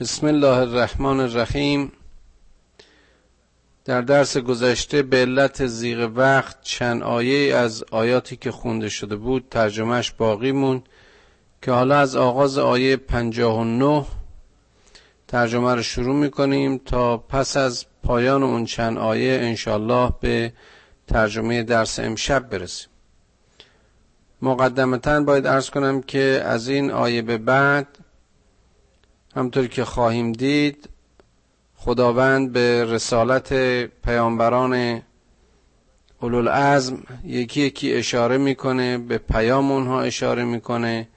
بسم الله الرحمن الرحیم. در درس گذشته به علت زیغ وقت چند آیه از آیاتی که خونده شده بود ترجمهش باقی مون که حالا از آغاز آیه 59 ترجمه رو شروع می‌کنیم تا پس از پایان اون چند آیه انشالله به ترجمه درس امشب برسیم. مقدمتا باید ارز کنم که از این آیه به بعد همطور که خواهیم دید خداوند به رسالت پیامبران اولوالعزم یکی یکی اشاره می‌کنه به پیام اونها اشاره می‌کنه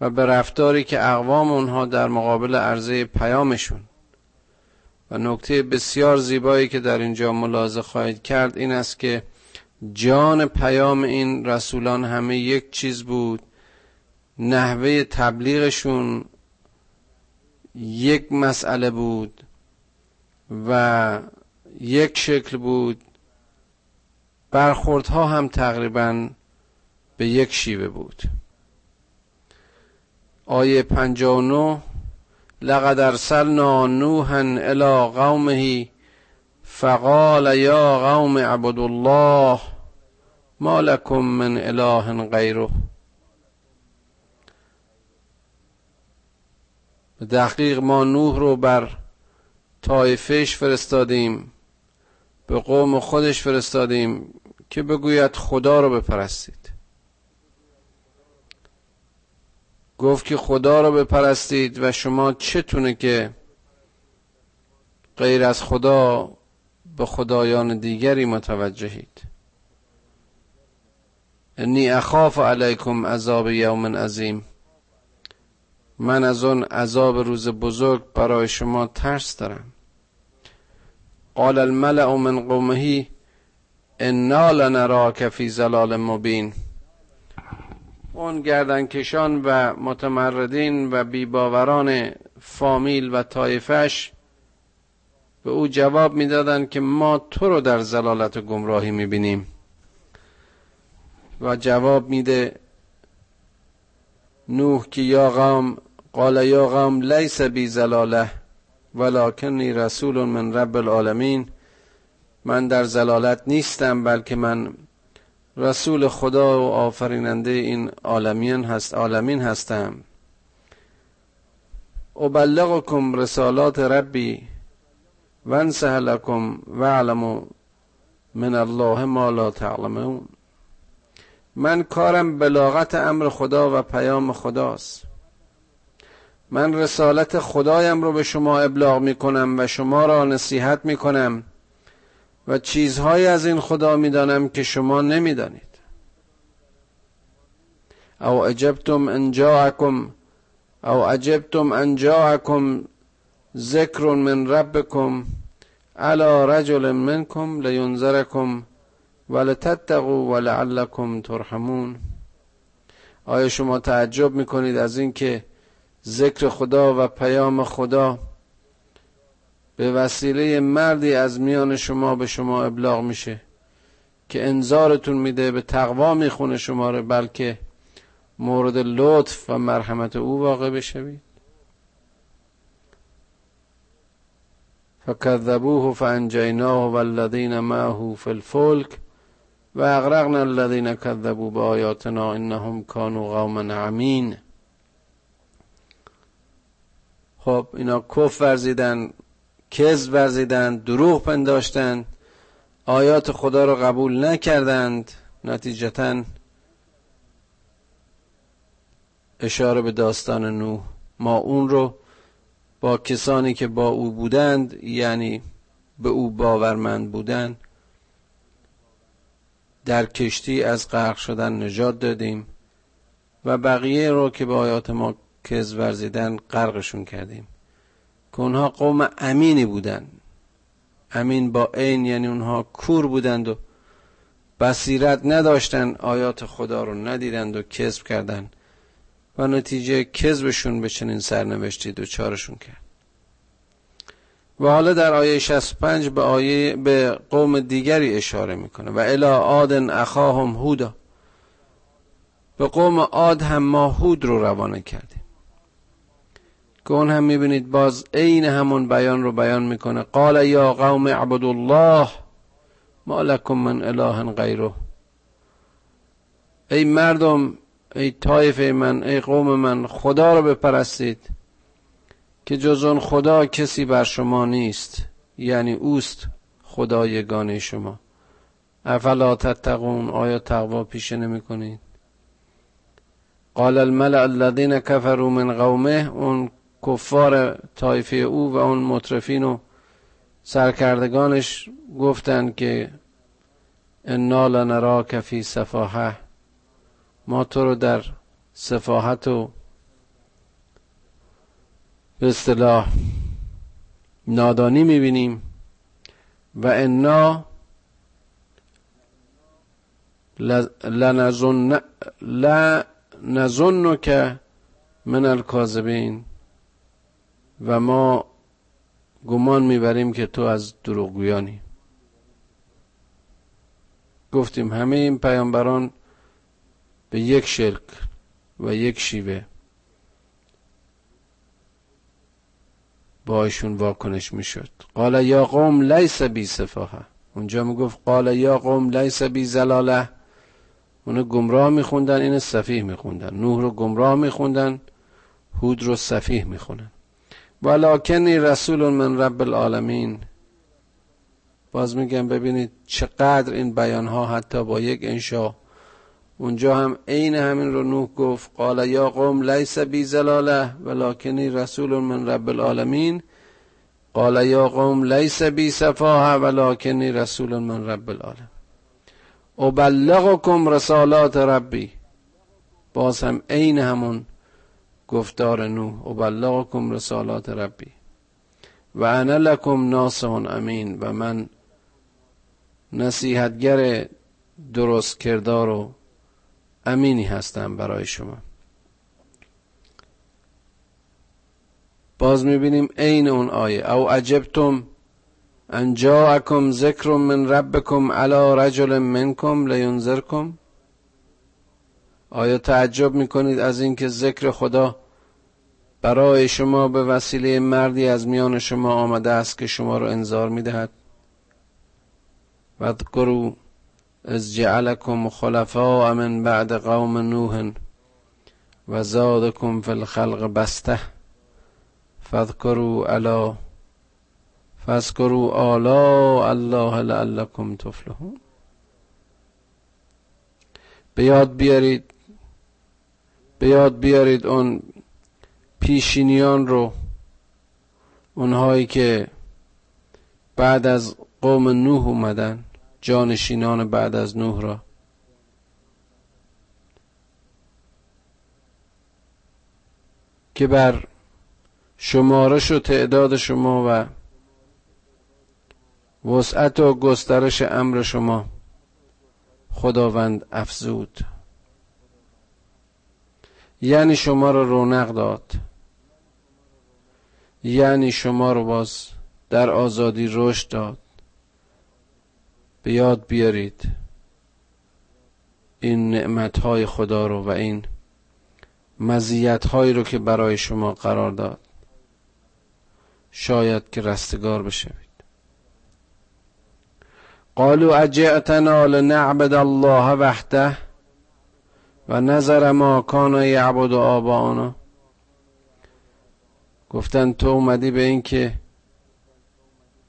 و به رفتاری که اقوام اونها در مقابل عرضه پیامشون. و نکته بسیار زیبایی که در اینجا ملاحظه خواهید کرد این است که جان پیام این رسولان همه یک چیز بود نحوه تبلیغشون یک مسئله بود و یک شکل بود. برخوردها هم تقریبا به یک شیوه بود. آیه 59 لقد ارسلنا نوحا الى قومه فقال یا قوم عبد الله ما لكم من اله غیره. به ما نوح رو بر طایفش فرستادیم به قوم خودش فرستادیم که بگوید خدا رو بپرستید. گفت که خدا رو بپرستید و شما چتونه که غیر از خدا به خدایان دیگری متوجهید. انی اخاف علیکم عذاب یوم عظیم. من از اون عذاب روز بزرگ برای شما ترس دارم. قال الملأ من قومه انا لنراک فی زلال مبین. اون گردنکشان و متمردین و بیباوران فامیل و طایفش به او جواب می‌دادند که ما تو رو در زلالت و گمراهی می‌بینیم. و جواب میده نوح که یا قوم قال یا قوم لیس بی زلاله ولکنی رسول من رب العالمین من در زلالت نیستم بلکه من رسول خدا و آفریننده این عالمین هست عالمین هستم. ابلغکم رسالات ربی وانسه لکم واعلموا من الله ما لا تعلمون. من کارم بلاغت امر خدا و پیام خداست. من رسالت خدایم رو به شما ابلاغ می کنم و شما را نصیحت می کنم و چیزهایی از این خدا می دانم که شما نمی دانید او عجبتم ان جاءکم او عجبتم ان جاءکم ذکر من ربکم على رجل منکم لینذرکم ولتتقوا ولعلکم ترحمون. آیا شما تعجب می‌کنید از اینکه ذکر خدا و پیام خدا به وسیله مردی از میان شما به شما ابلاغ میشه که انذارتون میده به تقوا می‌خونه شما رو بلکه مورد لطف و مرحمت او واقع بشوید. فکذبوه فانجیناه والذین معه فی الفلک و اغرقنا الذین کذبوا بآیاتنا انهم كانوا قوما عمین. خب اینا کف ورزیدن کذب ورزیدن دروغ پنداشتن آیات خدا رو قبول نکردند. نتیجتا اشاره به داستان نوح. ما اون رو با کسانی که با او بودند یعنی به او باورمند بودند در کشتی از غرق شدن نجات دادیم. و بقیه رو که به آیات ما کز ورزیدن غرقشون کردیم. که اونها قوم امینی بودن. امین با عین یعنی اونها کور بودند و بصیرت نداشتن آیات خدا رو ندیدند و کذب کردند و نتیجه کذبشون به چنین سرنوشتی دوچارشون کرد. و حالا در آیه 65 به آیه به قوم دیگری اشاره می‌کنه. و الا آدن اخاهم هودا. به قوم عاد هم ما هود رو روانه کردیم. که اون هم می‌بینید باز عین همون بیان رو بیان می‌کنه. قال یا قوم اعبد الله ما لکم من اله غیره. ای مردم ای طایفه من ای قوم من خدا رو بپرستید که جز اون خدا کسی بر شما نیست. یعنی اوست خدا یگانه شما. افلا تتقون؟ آیا تقوا پیشه نمی کنید قال الملع الذين كفروا من قومه اون کفار طایفه او و اون مطرفین و سرکردگانش گفتند که انا لنراک فی صفاحه ما تو رو در صفاحت و به اصطلاح نادانی می‌بینیم و انا لنظن که من الکاذبین. و ما گمان می‌بریم که تو از دروغگویانی. گفتیم همه این پیامبران به یک شرک و یک شیوه با واکنش می‌شد. قال یا قوم لیس بی صفاحه. اونجا می‌گفت قال یا قوم لیس بی زلاله اونو گمراه میخوندن این صفیح میخوندن. نوح رو گمراه میخوندن هود رو صفیح می‌خونن. ولکنی رسول من رب العالمین. باز میگم ببینید چقدر این بیان ها حتی با یک انشا. اونجا هم عین همین رو نوح گفت قال یا قوم لیس بی زلاله ولکنی رسول من رب العالمین. قال یا قوم لیس بی صفاحه ولکنی رسول من رب العالمین. ابلغکم رسالات ربی. باز هم عین همون گفتار نوح ابلغکم رسالات ربی. و انا لکم ناصح امین و من نصیحتگر درست کردار و امینی هستم برای شما. باز می‌بینیم عین اون آیه. او عجبتم ان جاءکم ذکر من ربکم علی رجل منکم لینذرکم. آیا تعجب می‌کنید از اینکه ذکر خدا برای شما به وسیله مردی از میان شما آمده است که شما را انذار می‌دهد؟ واذکروا از جعلکم خلفاء من بعد قوم نوح و زادکم فی الخلق بسته فاذکروا علی فاذکروا آلاء الله لعلکم تفلحون. به یاد بیارید به یاد بیارید اون پیشینیان رو اونهایی که بعد از قوم نوح اومدن جانشینان بعد از نوح را. که بر شمارش و تعداد شما و وسعت و گسترش امر شما خداوند افزود. یعنی شما را رونق داد. یعنی شما رو باز در آزادی رشد داد. به یاد بیارید این نعمت های خدا رو و این مزیت هایی رو که برای شما قرار داد. شاید که رستگار بشوید. قالوا اجئتنا لنعبد الله وحده. و نظر ما کان یعبد آبانا گفتن تو اومدی به این که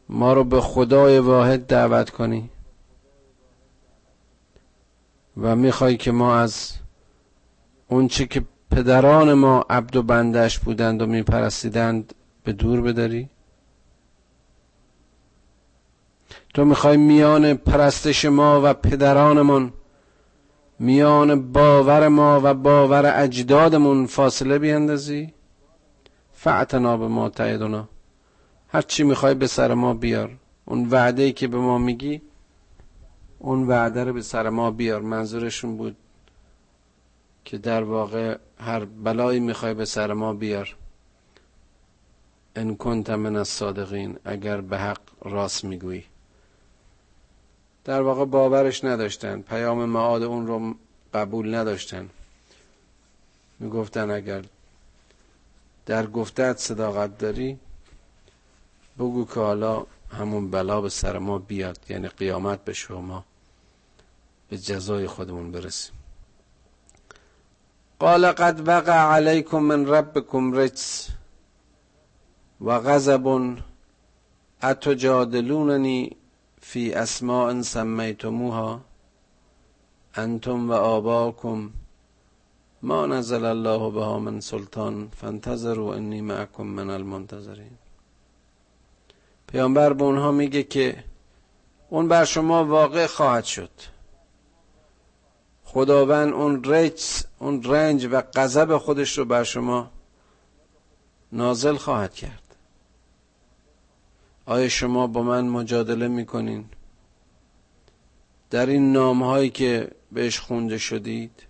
ما رو به خدای واحد دعوت کنی و می‌خوای که ما از اون چی که پدران ما عبد و بندش بودند و میپرستیدند به دور بداری؟ تو می‌خوای میان پرستش ما و پدرانمون میان باور ما و باور اجدادمون فاصله بیندازی فعتنا به ما هر چی می‌خوای به سر ما بیار. اون وعده ای که به ما میگی اون وعده رو به سر ما بیار. منظورشون بود که در واقع هر بلایی می‌خوای به سر ما بیار. ان کنت من الصادقین اگر به حق راست می‌گویی. در واقع باورش نداشتن. پیام معاد اون رو قبول نداشتن. می‌گفتن اگر در گفتت صداقت داری بگو که حالا همون بلا به سر ما بیاد. یعنی قیامت به شما به جزای خودمون برسیم. قال قد وقع علیکم من ربکم رجس و غضب. اتجادلوننی فی اسماء سمیتموها انتم و آباکم ما نزل الله بها من سلطان فانتظروا انی معکم من المنتظرین. پیامبر به اونها میگه که اون بر شما واقع خواهد شد. خداوند اون رجس اون رنج و غضب خودش رو بر شما نازل خواهد کرد. آیا شما با من مجادله می‌کنین؟ در این نام هایی که بهش خونده شدید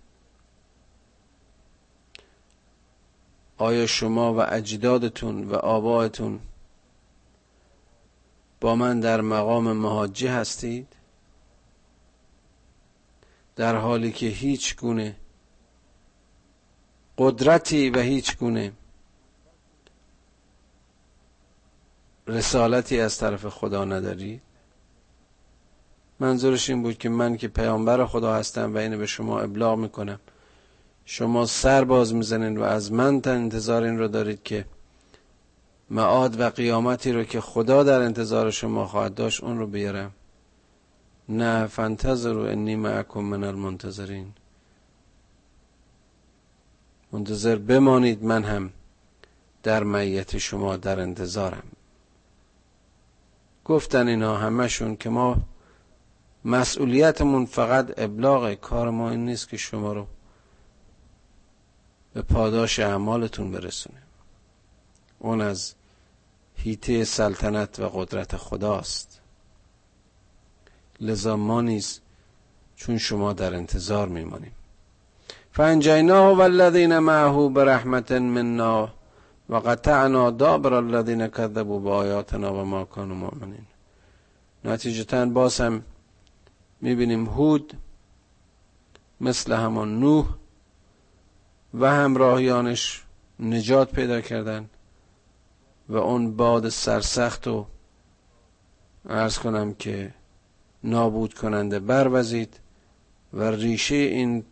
آیا شما و اجدادتون و آبایتون با من در مقام مهاجه هستید؟ در حالی که هیچ گونه قدرتی و هیچ گونه رسالتی از طرف خدا ندارید منظورش این بود که من که پیامبر خدا هستم و اینو به شما ابلاغ می‌کنم. شما سر باز می‌زنین و از من تا انتظار این رو دارید که معاد و قیامتی رو که خدا در انتظار شما خواهد داشت اون رو بیارم. نه فانتظر و انی معکم من المنتظرین. منتظر بمانید من هم در معیت شما در انتظارم. گفتن اینا همشون که ما مسئولیتمون فقط ابلاغ کار ما این نیست که شما رو به پاداش اعمالتون برسونه اون از هیته سلطنت و قدرت خداست. لذا ما نیز چون شما در انتظار میمانیم. فانجیناه والذین معه برحمت منا و قطعنا دابر الذین کذبوا بآیاتنا و ما کانوا مؤمنین. نتیجتا باز هم می‌بینیم هود مثل همان نوح و همراهیانش نجات پیدا کردن و اون باد سرسخت و ارز کنم که نابود کننده بروزید و ریشه این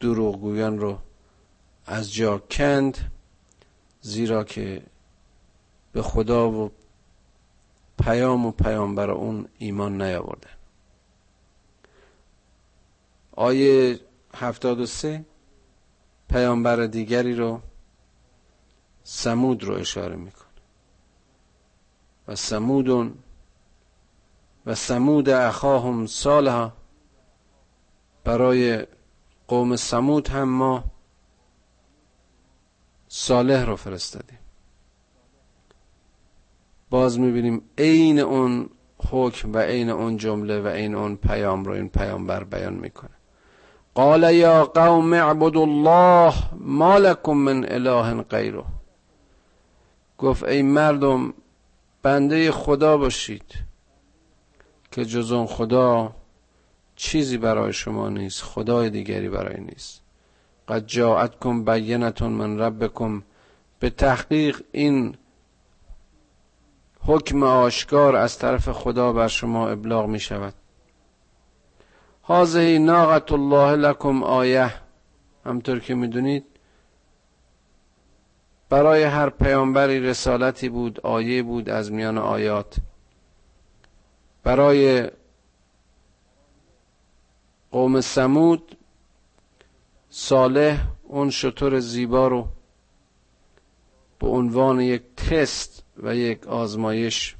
دروغگویان رو از جا کند. زیرا که به خدا و پیام و پیامبر اون ایمان نیاوردن آیه هفتاد و سه پیامبر دیگری رو سمود رو اشاره می‌کنه. و سمودون و سمود اخاهم سالها برای قوم سمود هم ما صالح رو فرستادیم. باز می‌بینیم عین اون حکم و عین اون جمله و عین اون پیام رو این پیامبر بیان می‌کنه. قال یا قوم اعبدوا الله ما لكم من اله غیره. گفت ای مردم بنده خدا باشید که جز اون خدا چیزی برای شما نیست خدای دیگری برای نیست. قد جاءتکم بینتون من ربکم. به تحقیق این حکم آشکار از طرف خدا بر شما ابلاغ می شود. حاضه ناقت الله لکم آیه. همطور که می‌دونید برای هر پیامبری رسالتی بود آیه بود از میان آیات. برای قوم سمود صالح اون شطور زیبا رو به عنوان یک تست و یک آزمایش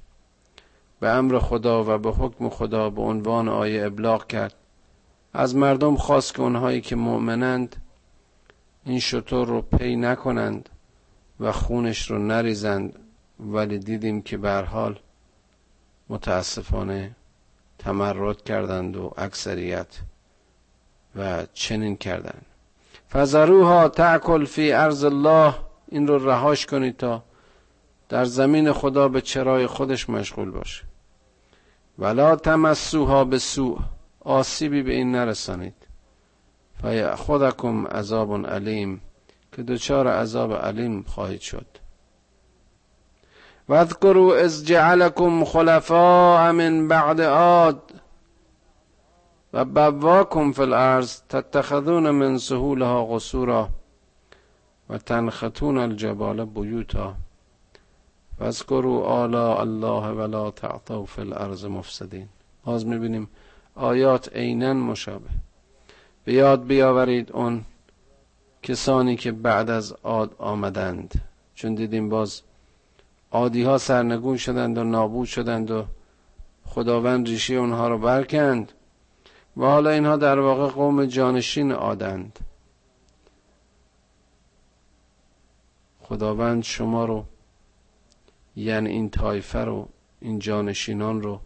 به امر خدا و به حکم خدا به عنوان آیه ابلاغ کرد. از مردم خواست که اونهایی که مؤمنند این شطور رو پی نکنند و خونش رو نریزند ولی دیدیم که به حال متاسفانه تمرد کردند و اکثریت و چنین کردند. فزروها تأکل فی ارض الله. این رو رهاش کنید تا در زمین خدا به چرای خودش مشغول باشه. ولا تمسوها به سوء. آسیبی به این نرسانید. خودکم عذاب علیم. که دچار عذاب علیم خواهید شد. واذکروا از جعلکم خلفاء من بعد عاد و بواکم فی الارض تتخذون من سهولها قصورا و تنختون الجبال بیوتا واذکروا آلاء الله ولا تعطوا فی الارض مفسدین. باز می‌بینیم آیات عینا مشابه. به یاد بیاورید اون کسانی که بعد از عاد آمدند. چون دیدیم باز عادی ها سرنگون شدند و نابود شدند و خداوند ریشه اونها رو برکند. و حالا اینها در واقع قوم جانشین عادند خداوند شما رو یعنی این تایفه رو این جانشینان رو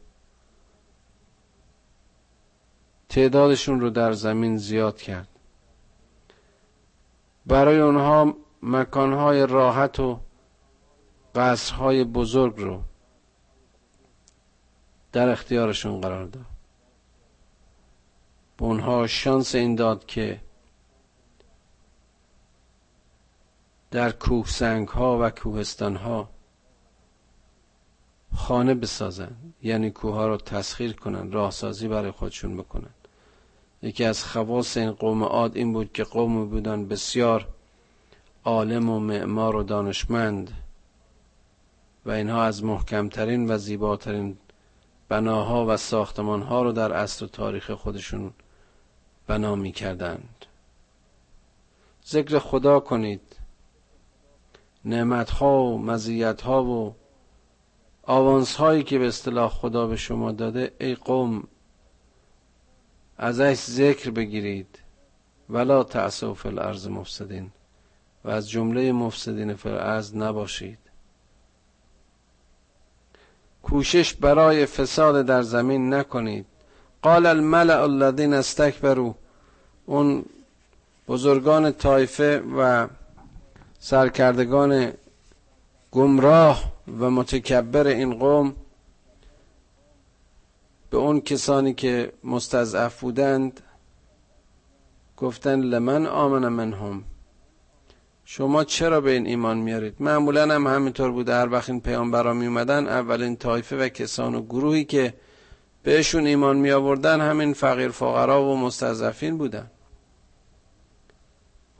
تعدادشون رو در زمین زیاد کرد. برای اونها مکانهای راحت و قصرهای بزرگ رو در اختیارشون قرار داد. به اونها شانس این داد که در کوه سنگ ها و کوهستان ها خانه بسازن. یعنی کوه ها رو تسخیر کنن راهسازی برای خودشون بکنن. یکی از خواص این قوم عاد این بود که قوم بودن بسیار عالم و معمار و دانشمند و اینها از محکمترین و زیباترین بناها و ساختمانها رو در اصل و تاریخ خودشون بنا می کردند. ذکر خدا کنید. نعمتها و مزیتها و آوانس هایی که به اصطلاح خدا به شما داده ای قوم ازش ذکر بگیرید. ولا تعصوا فی الارض مفسدین. و از جمله مفسدین فی الارض نباشید. کوشش برای فساد در زمین نکنید. قال الملع الذين استكبروا. اون بزرگان طایفه و سرکردگان گمراه و متکبر این قوم به اون کسانی که مستضعف بودند گفتن لمن آمن منهم؟ شما چرا به این ایمان میارید؟ معمولا هم همینطور بوده. هر وقت این پیامبرا می اومدن اولین طایفه و کسان و گروهی که بهشون ایمان می آوردن همین فقیر فقرا و مستضعفین بودن.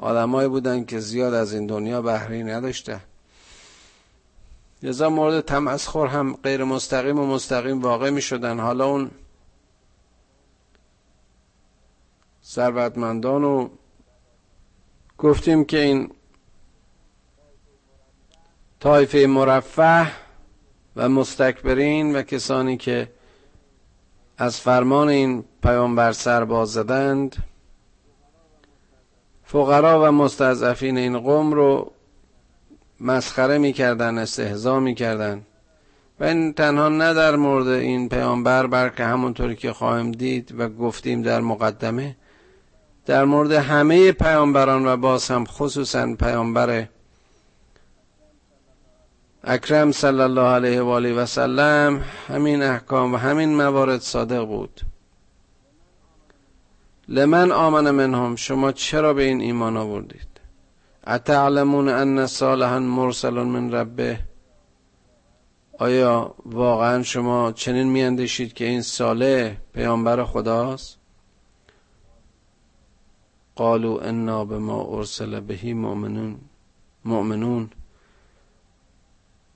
آدمایی بودن که زیاد از این دنیا بهره نداشته لذا مورد تمسخر هم غیر مستقیم و مستقیم واقع می شدن حالا اون ثروتمندان و گفتیم که این طایفه مرفه و مستکبرین و کسانی که از فرمان این پیامبر سرباز زدند فقرا و مستضعفین این قوم رو مسخره می‌کردن استهزا می‌کردن. و این تنها نه در مورد این پیامبر بلکه همونطوری که خواهیم دید و گفتیم در مقدمه در مورد همه پیامبران و باز هم خصوصا پیامبر اکرم صلی الله علیه و آله و سلم همین احکام و همین موارد صادق بود. لمن آمن منهم شما چرا به این ایمان آوردید؟ اتعلمون ان صالحا مرسل من ربه؟ آیا واقعا شما چنین میاندیشید که این صالح پیامبر خداست؟ قالوا انا بما ارسل بهی مؤمنون مؤمنون.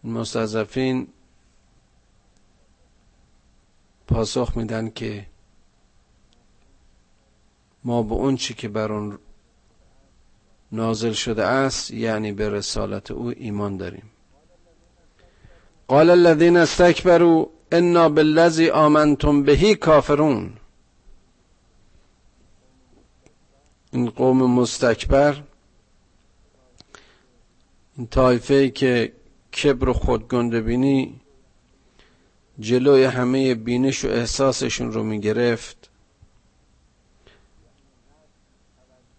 مستضعفین پاسخ میدن که ما به اون چی که بر اون نازل شده است یعنی به رسالت او ایمان داریم. قال الذين استكبروا انا بالذي آمنتم بهی کافرون. این قوم مستکبر این طایفه که کبر و خودگنده بینی جلوی همه بینش و احساسشون رو می گرفت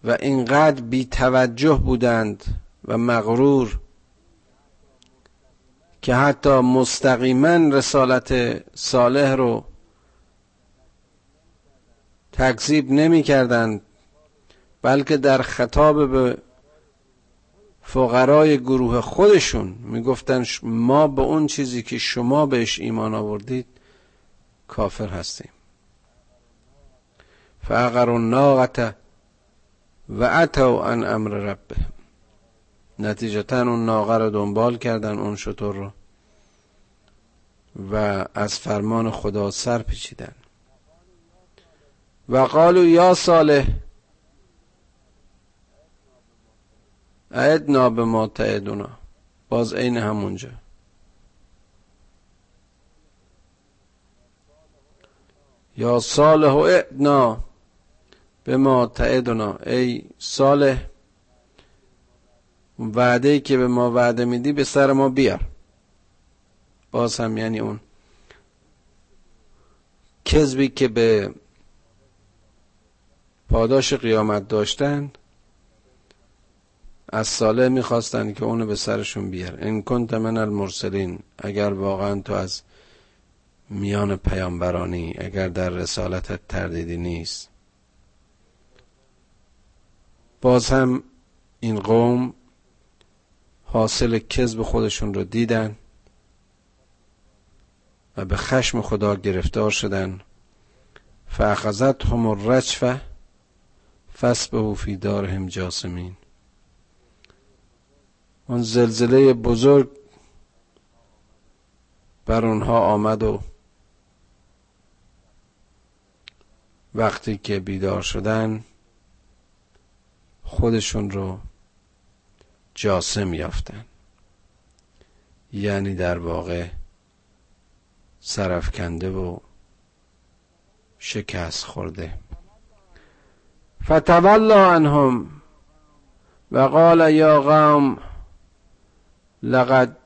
و اینقدر بی توجه بودند و مغرور که حتی مستقیما رسالت صالح رو تکذیب نمی کردند بلکه در خطاب به فقرای گروه خودشون می‌گفتن ما به اون چیزی که شما بهش ایمان آوردید کافر هستیم. فاقر الناقه و اتو عن امر ربه نتیجتا اون ناقه رو دنبال کردن اون شطور رو و از فرمان خدا سر پیچیدن. و قالو یا صالح اعدنا به ما تعدونا باز عین همونجا. یا صالح اعدنا به ما تعدونا ای صالح وعده ای که به ما وعده میدی به سر ما بیار. باز هم یعنی اون. کذبی که به پاداش قیامت داشتن از ساله می‌خواستن که اونو به سرشون بیار. این کنت من المرسلین. اگر واقعا تو از میان پیامبرانی اگر در رسالتت تردیدی نیست. باز هم این قوم حاصل کذب خودشون رو دیدن و به خشم خدا گرفتار شدن. فاخذت هم الرجفه فسبه فی دارهم جاسمین اون زلزله بزرگ بر اونها آمد و وقتی که بیدار شدن خودشون رو جاسم یافتن یعنی در واقع سرفکنده و شکست خورده. فتولا عنهم و قال یا قوم لقد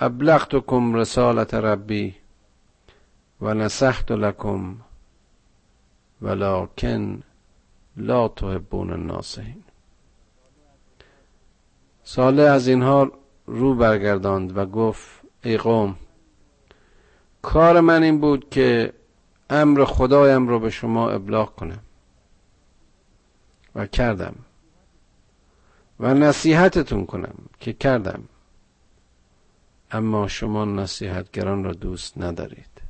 ابلغتكم رسالت ربی و نصحت لكم ولكن لا تحبون الناصحین ساله از اینها رو برگرداند و گفت ای قوم کار من این بود که امر خدایم رو به شما ابلاغ کنم. و کردم. و نصیحتتون کنم که کردم. اما شما نصیحتگران را دوست ندارید.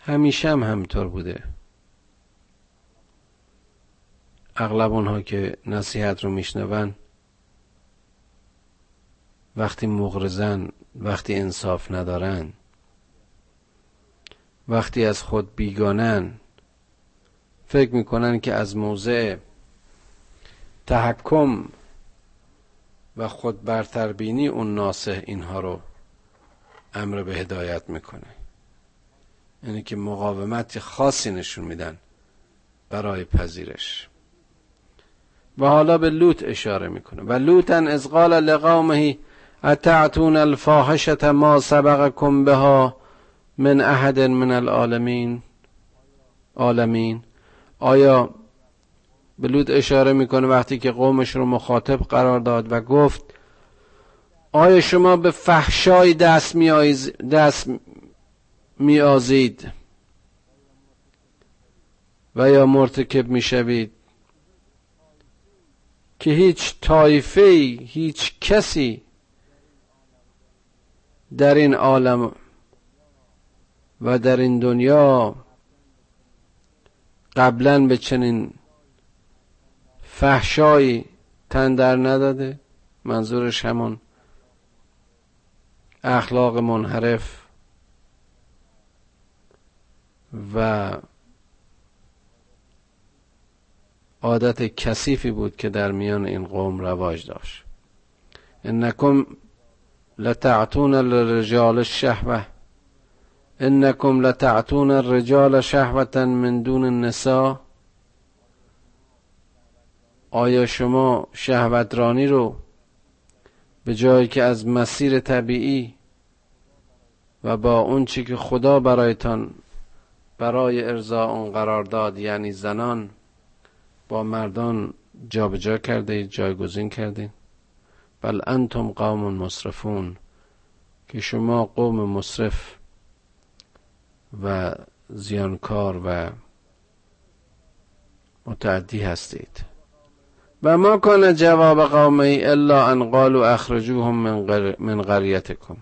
همیشه هم همینطور بوده. اغلب اونها که نصیحت رو میشنون وقتی مغرزن وقتی انصاف ندارن وقتی از خود بیگانن فکر می‌کنن که از موضع تحکم و خود برتربینی اون ناسه اینها رو امر به هدایت می‌کنه. یعنی که مقاومت خاصی نشون میدن برای پذیرش. و حالا به لوط اشاره می‌کنه. و لوطن از قال لقومه اتعتون الفاحشة ما سبقكم بها من احد من العالمین؟ عالمین. آیا به لوط اشاره می‌کنه وقتی که قومش رو مخاطب قرار داد و گفت آیا شما به فحشای دست میآزید دست میآزید و یا مرتکب می‌شوید؟ که هیچ طایفه هیچ کسی در این عالم و در این دنیا قبلا به چنین فحشایی تن در نداده. منظورش همون اخلاق منحرف و عادت کثیفی بود که در میان این قوم رواج داشت. انکم لتعتون الرجال الشهوه. انکم لتعتون الرجال شهوة من دون النساء. آیا شما شهوترانی رو به جایی که از مسیر طبیعی و با اون چی که خدا برایتان برای ارضا اون قرار داد یعنی زنان با مردان جابجا کرده جایگزین کردین بل انتم قوم مصرفون که شما قوم مصرف و زیانکار و متعدی هستید. و ما کنه جواب قومی الا ان قالوا اخرجوهم من, من قریتکم.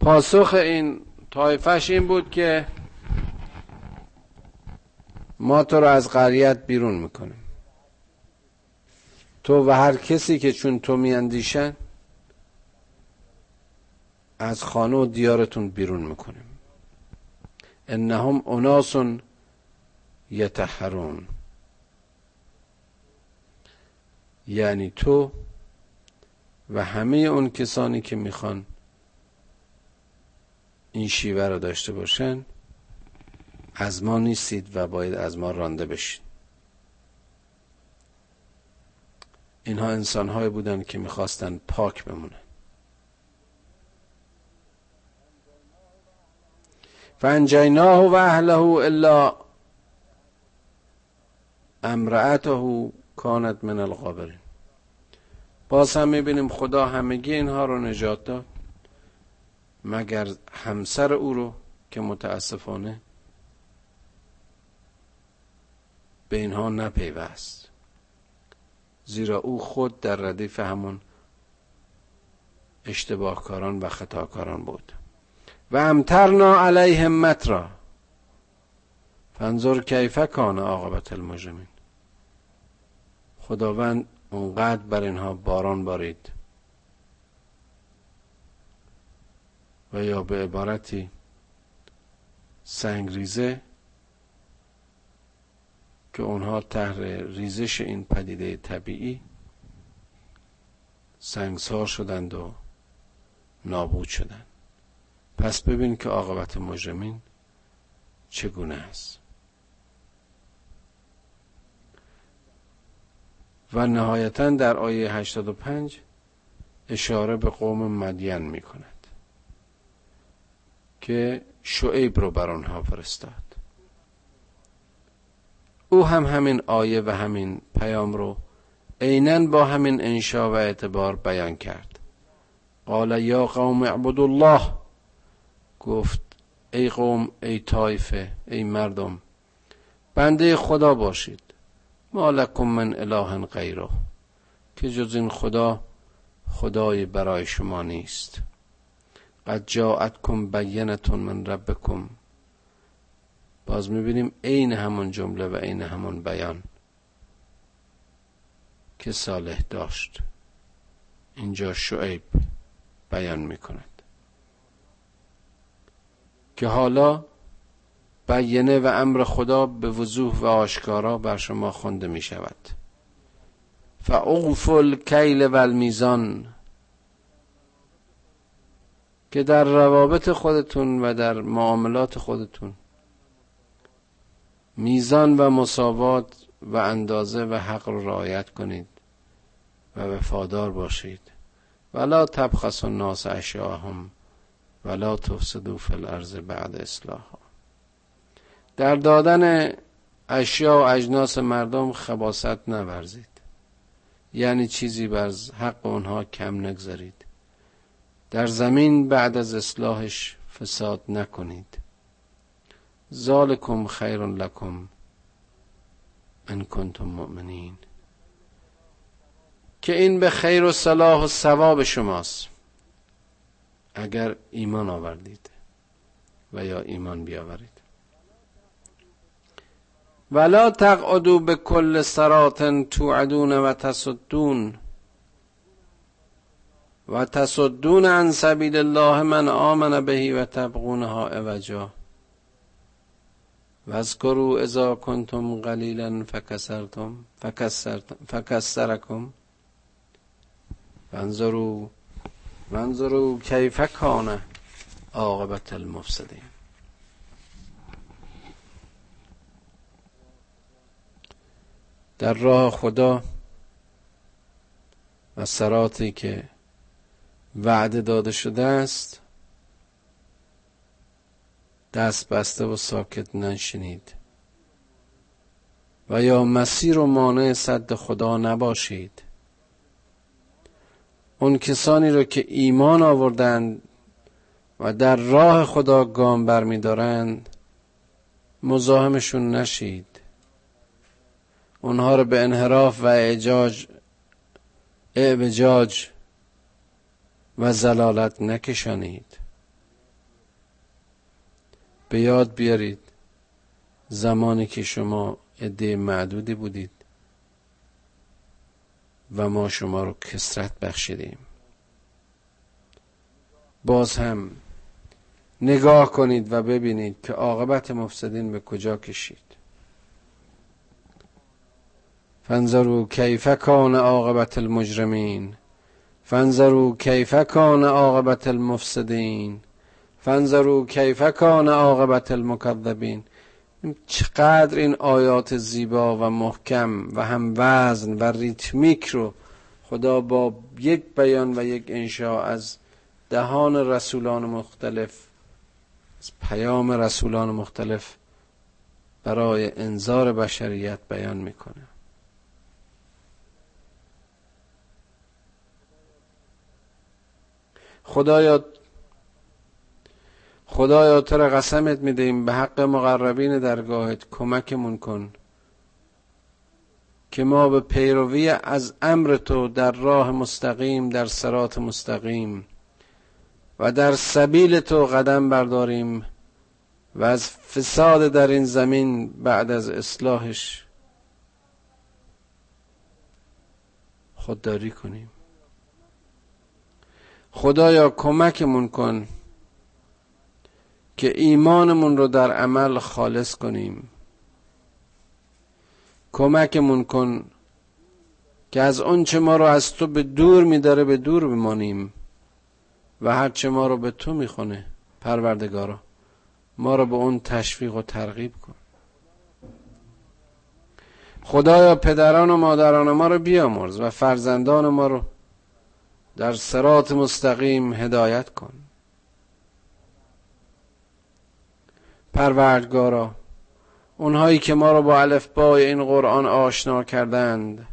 پاسخ این طایفش این بود که ما تو رو از قریت بیرون می‌کنیم. تو و هر کسی که چون تو میاندیشن از خانه و دیارتون بیرون می‌کنیم. انهم اناس یتحرون. یعنی تو و همه اون کسانی که می‌خوان این شیوه رو داشته باشن از ما نیستید و باید از ما رانده بشید. اینها انسانهایی بودن که می‌خواستن پاک بمونن. فانجیناه و اهله الا امرأته کانت من الغابرین باز هم می‌بینیم خدا همگی اینها رو نجات داد مگر همسر او رو که متاسفانه به اینها نپیوست. زیرا او خود در ردیف همون اشتباهکاران و خطاکاران بود. و امترنا علیهم مترا فانظر کیف کان عاقبت المجرمین. خداوند اونقدر بر اینها باران بارید. و یا به عبارتی سنگریزه که اونها تحت ریزش این پدیده طبیعی سنگسار شدند و نابود شدند. پس ببین که عاقبت مجرمین چگونه است. و نهایتا در آیه 85 اشاره به قوم مدین می کند که شعیب رو بر آنها فرستاد. او هم همین آیه و همین پیام رو عینا با همین انشا و اعتبار بیان کرد. قال یا قوم اعبد الله گفت ای قوم ای طایفه ای مردم بنده خدا باشید. ما لکم من اله غیره که جز این خدا خدای برای شما نیست. قد جاءتکم بینتون من ربکم. باز می‌بینیم عین همون جمله و عین همون بیان که صالح داشت. اینجا شعیب بیان می‌کند. که حالا بیانه و امر خدا به وضوح و آشکارا بر شما خونده می شود. فاوفوا الکیل و المیزان که در روابط خودتون و در معاملات خودتون میزان و مساوات و اندازه و حق رو رعایت کنید و وفادار باشید. ولا تبخسوا الناس اشیاءهم. ولا تفسدوا فی الارض بعد اصلاحها در دادن اشیا و اجناس مردم خباست نورزید. یعنی چیزی بر حق اونها کم نگذارید. در زمین بعد از اصلاحش فساد نکنید. ذالکم خیر لکم ان کنتم مؤمنین. که این به خیر و صلاح و ثواب شماست. اگر ایمان آوردید و یا ایمان بیاورید. ولا تقعدوا به کل سرات توعدون و تصدون و تصدون عن سبیل الله من آمن بهی و تبغونها عوجا واذکروا اذا کنتم قلیلا فکسرتم فکسرکم وانظروا وانظروا کیف کان عاقبت المفسدین در راه خدا و سراتی که وعده داده شده است دست بسته و ساکت نشینید و یا مسیر و مانع صد خدا نباشید. اون کسانی رو که ایمان آوردند و در راه خدا گام برمیدارند مزاحمشون نشید. اونها رو به انحراف و اعجاج اعوجاج و زلالت نکشانید. به یاد بیارید زمانی که شما عده معدودی بودید. و ما شما رو کسرت بخشیدیم. باز هم نگاه کنید و ببینید که عاقبت مفسدین به کجا کشید. فانظروا کیف کان عاقبت المجرمین. فانظروا کیف کان عاقبت المفسدین. فانظروا کیف کان عاقبت المکذبین. چقدر این آیات زیبا و محکم و هم وزن و ریتمیک رو خدا با یک بیان و یک انشاء از دهان رسولان مختلف از پیام رسولان مختلف برای انذار بشریت بیان می‌کنه. خدایا خدایا تو را قسمت می‌دهیم. به حق مقربین درگاهت کمکمون کن که ما به پیروی از امر تو در راه مستقیم در سرات مستقیم و در سبیل تو قدم برداریم و از فساد در این زمین بعد از اصلاحش خودداری کنیم. خدایا کمکمون کن که ایمانمون رو در عمل خالص کنیم. کمکمون کن که از آنچه ما رو از تو به دور میداره به دور بمانیم و هرچه ما رو به تو می‌خونه پروردگارا ما رو به اون تشویق و ترغیب کن. خدایا پدران و مادران ما رو بیامرز و فرزندان ما رو در سرات مستقیم هدایت کن. پروردگارا اونهایی که ما رو با الفبای این قرآن آشنا کردند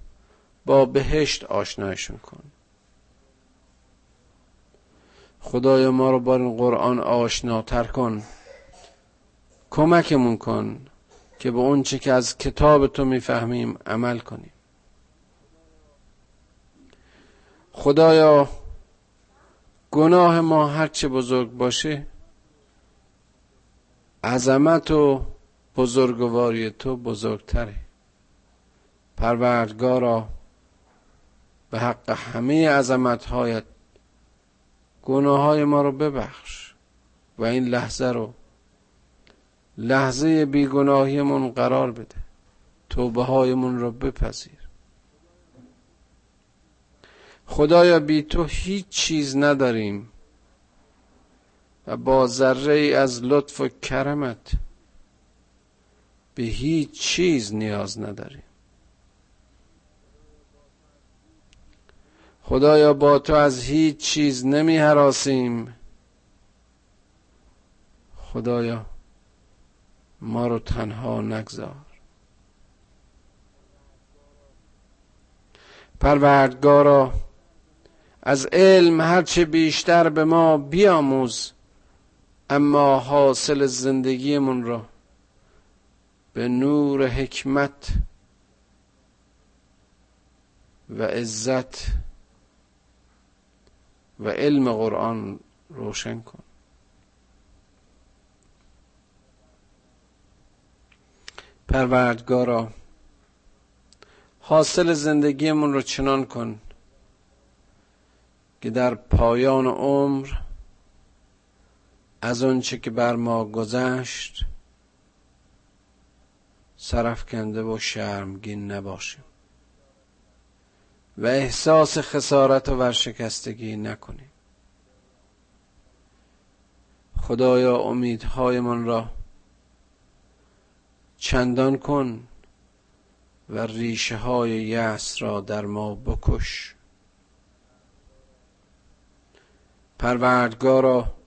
با بهشت آشنایشون کن. خدای ما رو با این قرآن آشناتر کن. کمکمون کن که به اون چه که از کتاب تو می‌فهمیم عمل کنیم. خدایا گناه ما هرچه بزرگ باشه عظمت و بزرگواری تو بزرگتره. پروردگارا به حق همه عظمتهایت گناه های ما رو ببخش و این لحظه رو لحظه بیگناهیمون قرار بده. توبه هایمون رو بپذیر. خدایا بی تو هیچ چیز نداریم. و با ذره ای از لطف و کرمت به هیچ چیز نیاز نداریم. خدایا با تو از هیچ چیز نمی حراسیم خدایا ما رو تنها نگذار. پروردگارا از علم هرچه بیشتر به ما بیاموز. اما حاصل زندگیمون را به نور حکمت و عزت و علم قرآن روشن کن. پروردگارا حاصل زندگیمون رو چنان کن که در پایان عمر از آنچه که بر ما گذشت کنده و شرمگین نباشیم. و احساس خسارت و ورشکستگی نکنیم. خدایا امیدهایمان را چندان کن و ریشه های یأس را در ما بکش. پروردگارا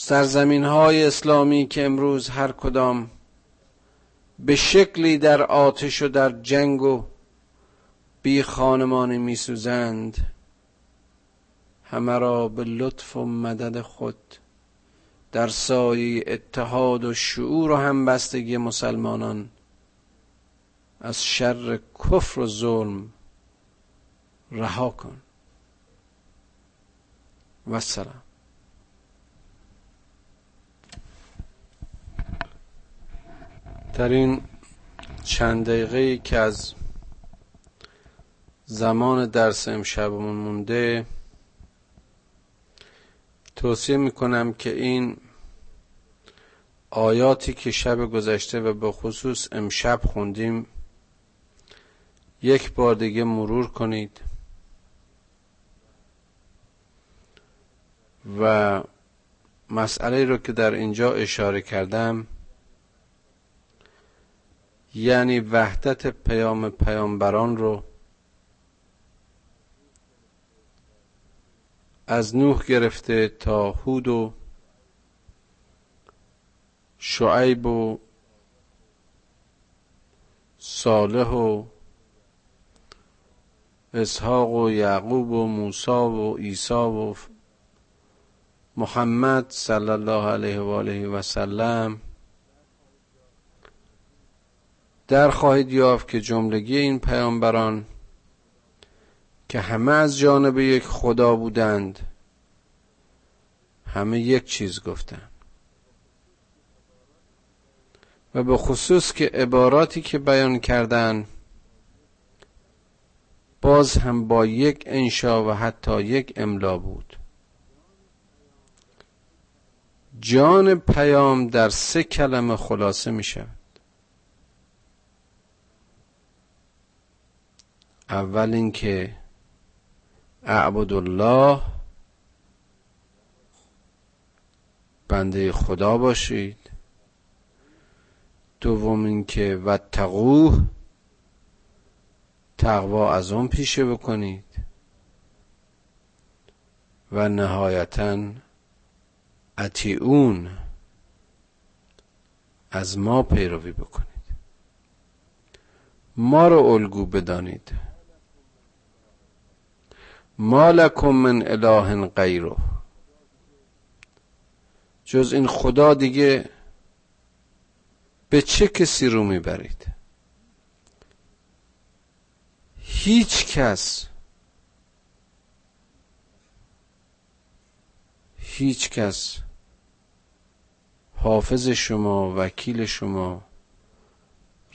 سرزمین های اسلامی که امروز هر کدام به شکلی در آتش و در جنگ و بی خانمانی می سوزند همه را به لطف و مدد خود در سایه اتحاد و شعور و همبستگی مسلمانان از شر کفر و ظلم رها کن. و سلام. در این چند دقیقه که از زمان درس امشبمون مونده توصیه می‌کنم که این آیاتی که شب گذشته و به خصوص امشب خوندیم یک بار دیگه مرور کنید و مسئله رو که در اینجا اشاره کردم یعنی وحدت پیام پیامبران رو از نوح گرفته تا هود و شعیب و صالح و اسحاق و یعقوب و موسی و عیسی و محمد صلی الله علیه و آله و سلم در خواهید یافت که جملگی این پیامبران که همه از جانب یک خدا بودند همه یک چیز گفتند. و به خصوص که عباراتی که بیان کردن باز هم با یک انشا و حتی یک املا بود. جان پیام در سه کلمه خلاصه می شود اول اینکه اعبد الله بنده خدا باشید. دوم اینکه و تقوه تقوا از اون پیشه بکنید. و نهایتا اون از ما پیروی بکنید. ما رو الگو بدانید. ما لکم من اله غیره. جز این خدا دیگه به چه کسی رو می‌برید؟ هیچ کس. هیچ کس. حافظ شما وکیل شما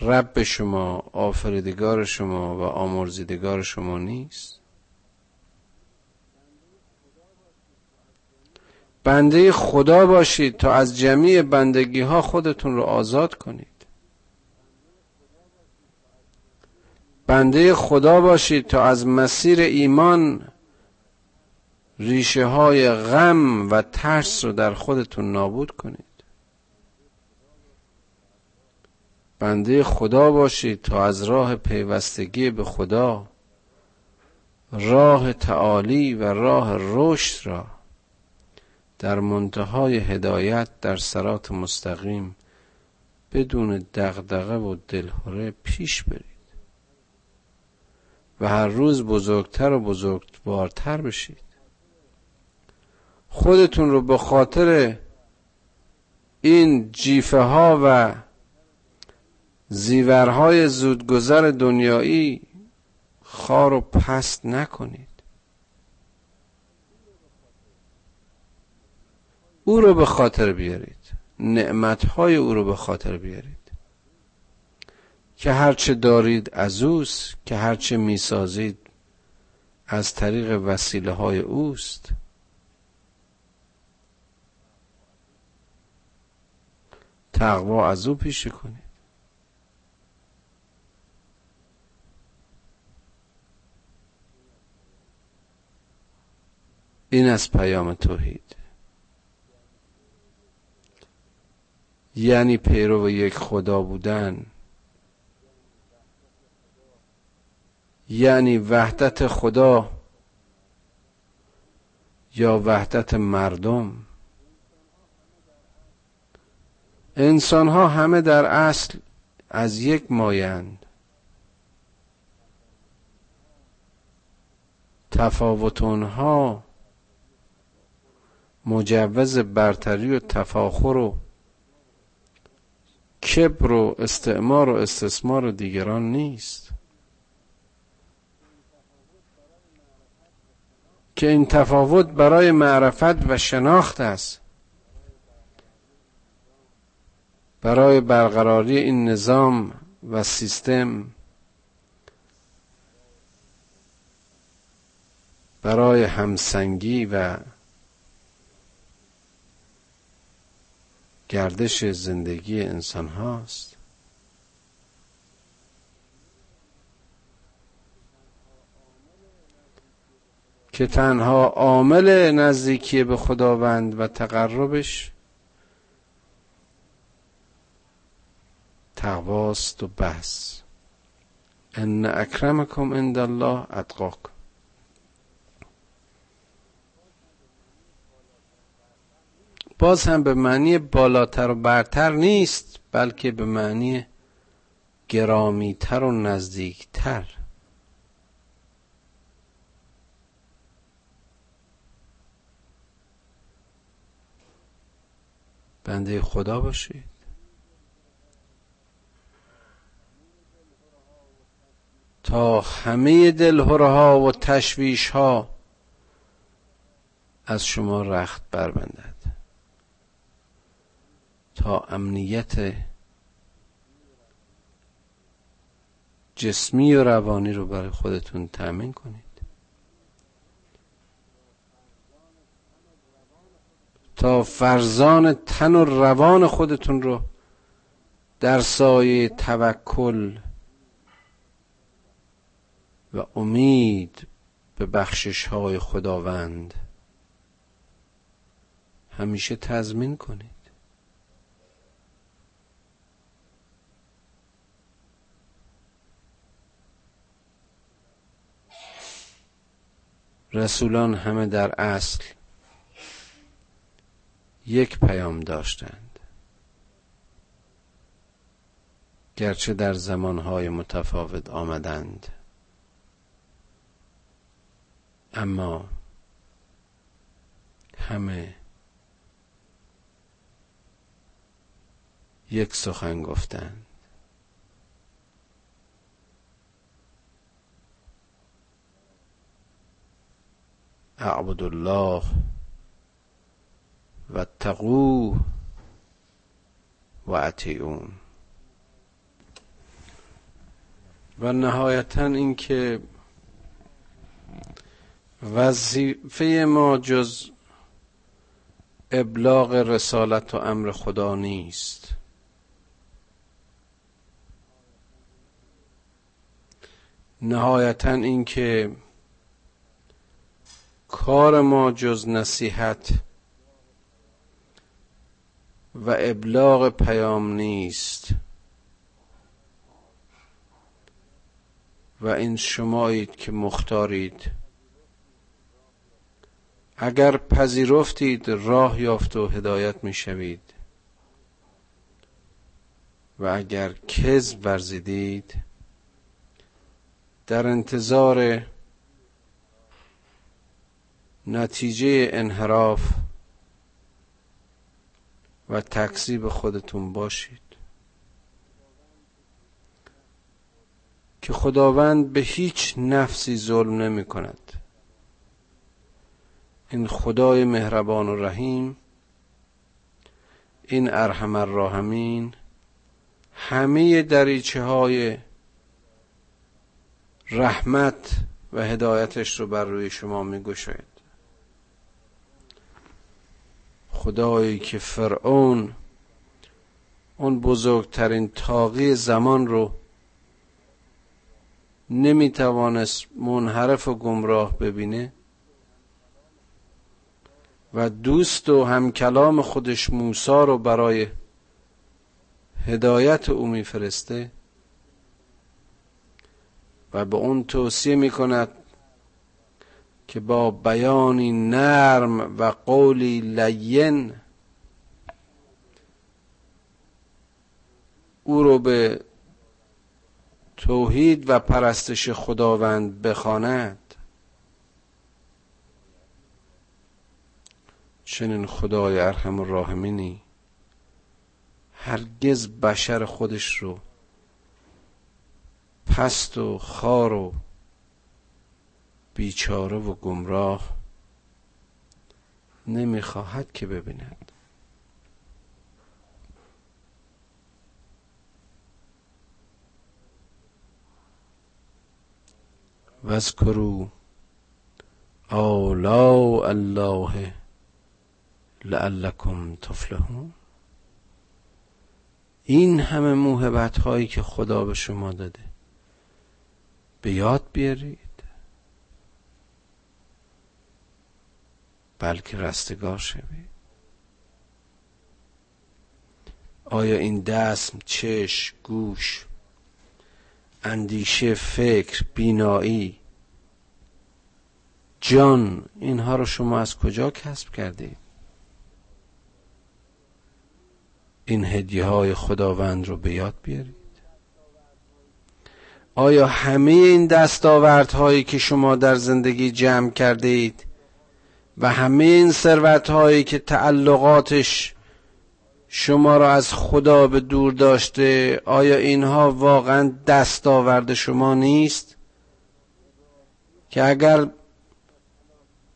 رب شما آفریدگار شما و آمرزیدگار شما نیست. بنده خدا باشید تا از جمعی بندگی ها خودتون رو آزاد کنید. بنده خدا باشید تا از مسیر ایمان ریشه های غم و ترس رو در خودتون نابود کنید. بنده خدا باشید تا از راه پیوستگی به خدا راه تعالی و راه رشد را در منتهای هدایت در سرات مستقیم بدون دغدغه و دلهوره پیش برید و هر روز بزرگتر و بزرگوارتر بشید. خودتون رو به خاطر این جیفه ها و زیورهای زودگذر دنیایی خار و پست نکنید. او رو به خاطر بیارید. نعمتهای او رو به خاطر بیارید. که هرچه دارید از اوست که هرچه می‌سازید از طریق وسیله های اوست. تقوا از او پیشه کنید. این از پیام توحید. یعنی پیرو یک خدا بودن. یعنی وحدت خدا یا وحدت مردم. انسان ها همه در اصل از یک مایند. تفاوتون ها مجوز برتری و تفاخر و کبر و استعمار و استثمار دیگران نیست. که این تفاوت برای معرفت و شناخت است. برای برقراری این نظام و سیستم. برای همسنگی و گردش زندگی انسان هاست. که تنها عامل نزدیکی به خداوند و تقربش تقواست و بس ان اکرمکم عند الله اتقاکم. باز هم به معنی بالاتر و برتر نیست بلکه به معنی گرامیتر و نزدیکتر. بنده خدا باشید. تا همه دلهرها و تشویش ها از شما رخت بربندد. تا امنیت جسمی و روانی رو برای خودتون تأمین کنید. تا فرزان تن و روان خودتون رو در سایه توکل و امید به بخشش های خداوند همیشه تضمین کنید. رسولان همه در اصل یک پیام داشتند. گرچه در زمانهای متفاوت آمدند. اما همه یک سخن گفتند. اعبد الله و تقو و اطیعون. و نهایتا اینکه وظیفه ما جز ابلاغ رسالت و امر خدا نیست. نهایتا اینکه کار ما جز نصیحت و ابلاغ پیام نیست. و این شمایید که مختارید. اگر پذیرفتید راه یافت و هدایت می‌شوید. و اگر کذب ورزیدید در انتظار نتیجه انحراف و تکذیب خودتون باشید. که خداوند به هیچ نفسی ظلم نمی کند. این خدای مهربان و رحیم این ارحم الراحمین همه دریچه های رحمت و هدایتش رو بر روی شما می گوشید خدایی که فرعون اون بزرگترین تاقی زمان رو نمی‌توانست منحرف و گمراه ببینه و دوست و همکلام خودش موسا رو برای هدایت او میفرسته و به اون توصیه می‌کند که با بیانی نرم و قولی لین او رو به توحید و پرستش خداوند بخواند. چنین خدای ارحم الراحمینی هرگز بشر خودش رو پست و خار و بیچاره و گمراه نمی‌خواهد که ببیند. واذکروا آلاء الله لعلکم تفلحون. این همه موهبت هایی که خدا به شما داده به یاد بیارید. بلکه رستگار شوید آیا این دست چشم گوش اندیشه فکر بینایی؟ جان اینها رو شما از کجا کسب کردید این هدیه های خداوند رو به یاد بیارید. آیا همه این دستاوردهایی که شما در زندگی جمع کرده اید و همه این ثروت هایی که تعلقاتش شما را از خدا به دور داشته آیا اینها واقعا دستاورد شما نیست؟ که اگر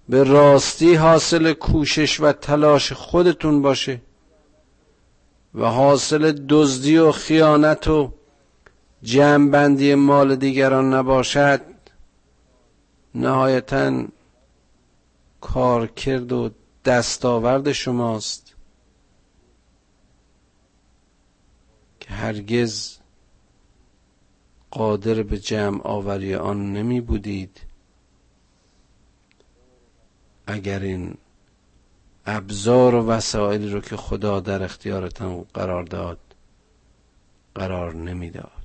به راستی حاصل کوشش و تلاش خودتون باشه و حاصل دزدی و خیانت و جمعبندی مال دیگران نباشد نهایتا کارکرد و دستاورد شماست. که هرگز قادر به جمع آوری آن نمی بودید. اگر این ابزار و وسایلی رو که خدا در اختیارتان قرار داد قرار نمی‌داد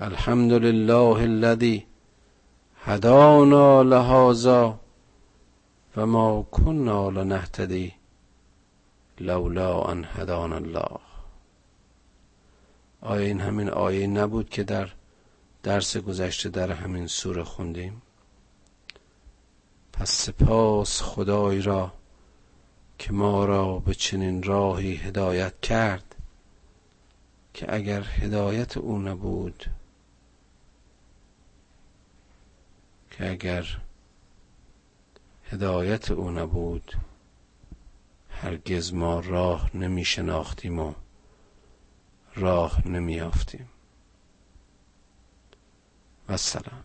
الحمد لله الذي هدانا لهذا و ما كنا لنهتدي لولا ان هدانا الله. آیا این همین آیه نبود که در درس گذشته در همین سوره خوندیم؟ پس سپاس خدای را که ما را به چنین راهی هدایت کرد که اگر هدایت او نبود که اگر هدایت او نبود هرگز ما راه نمی شناختیم و راه نمی و السلام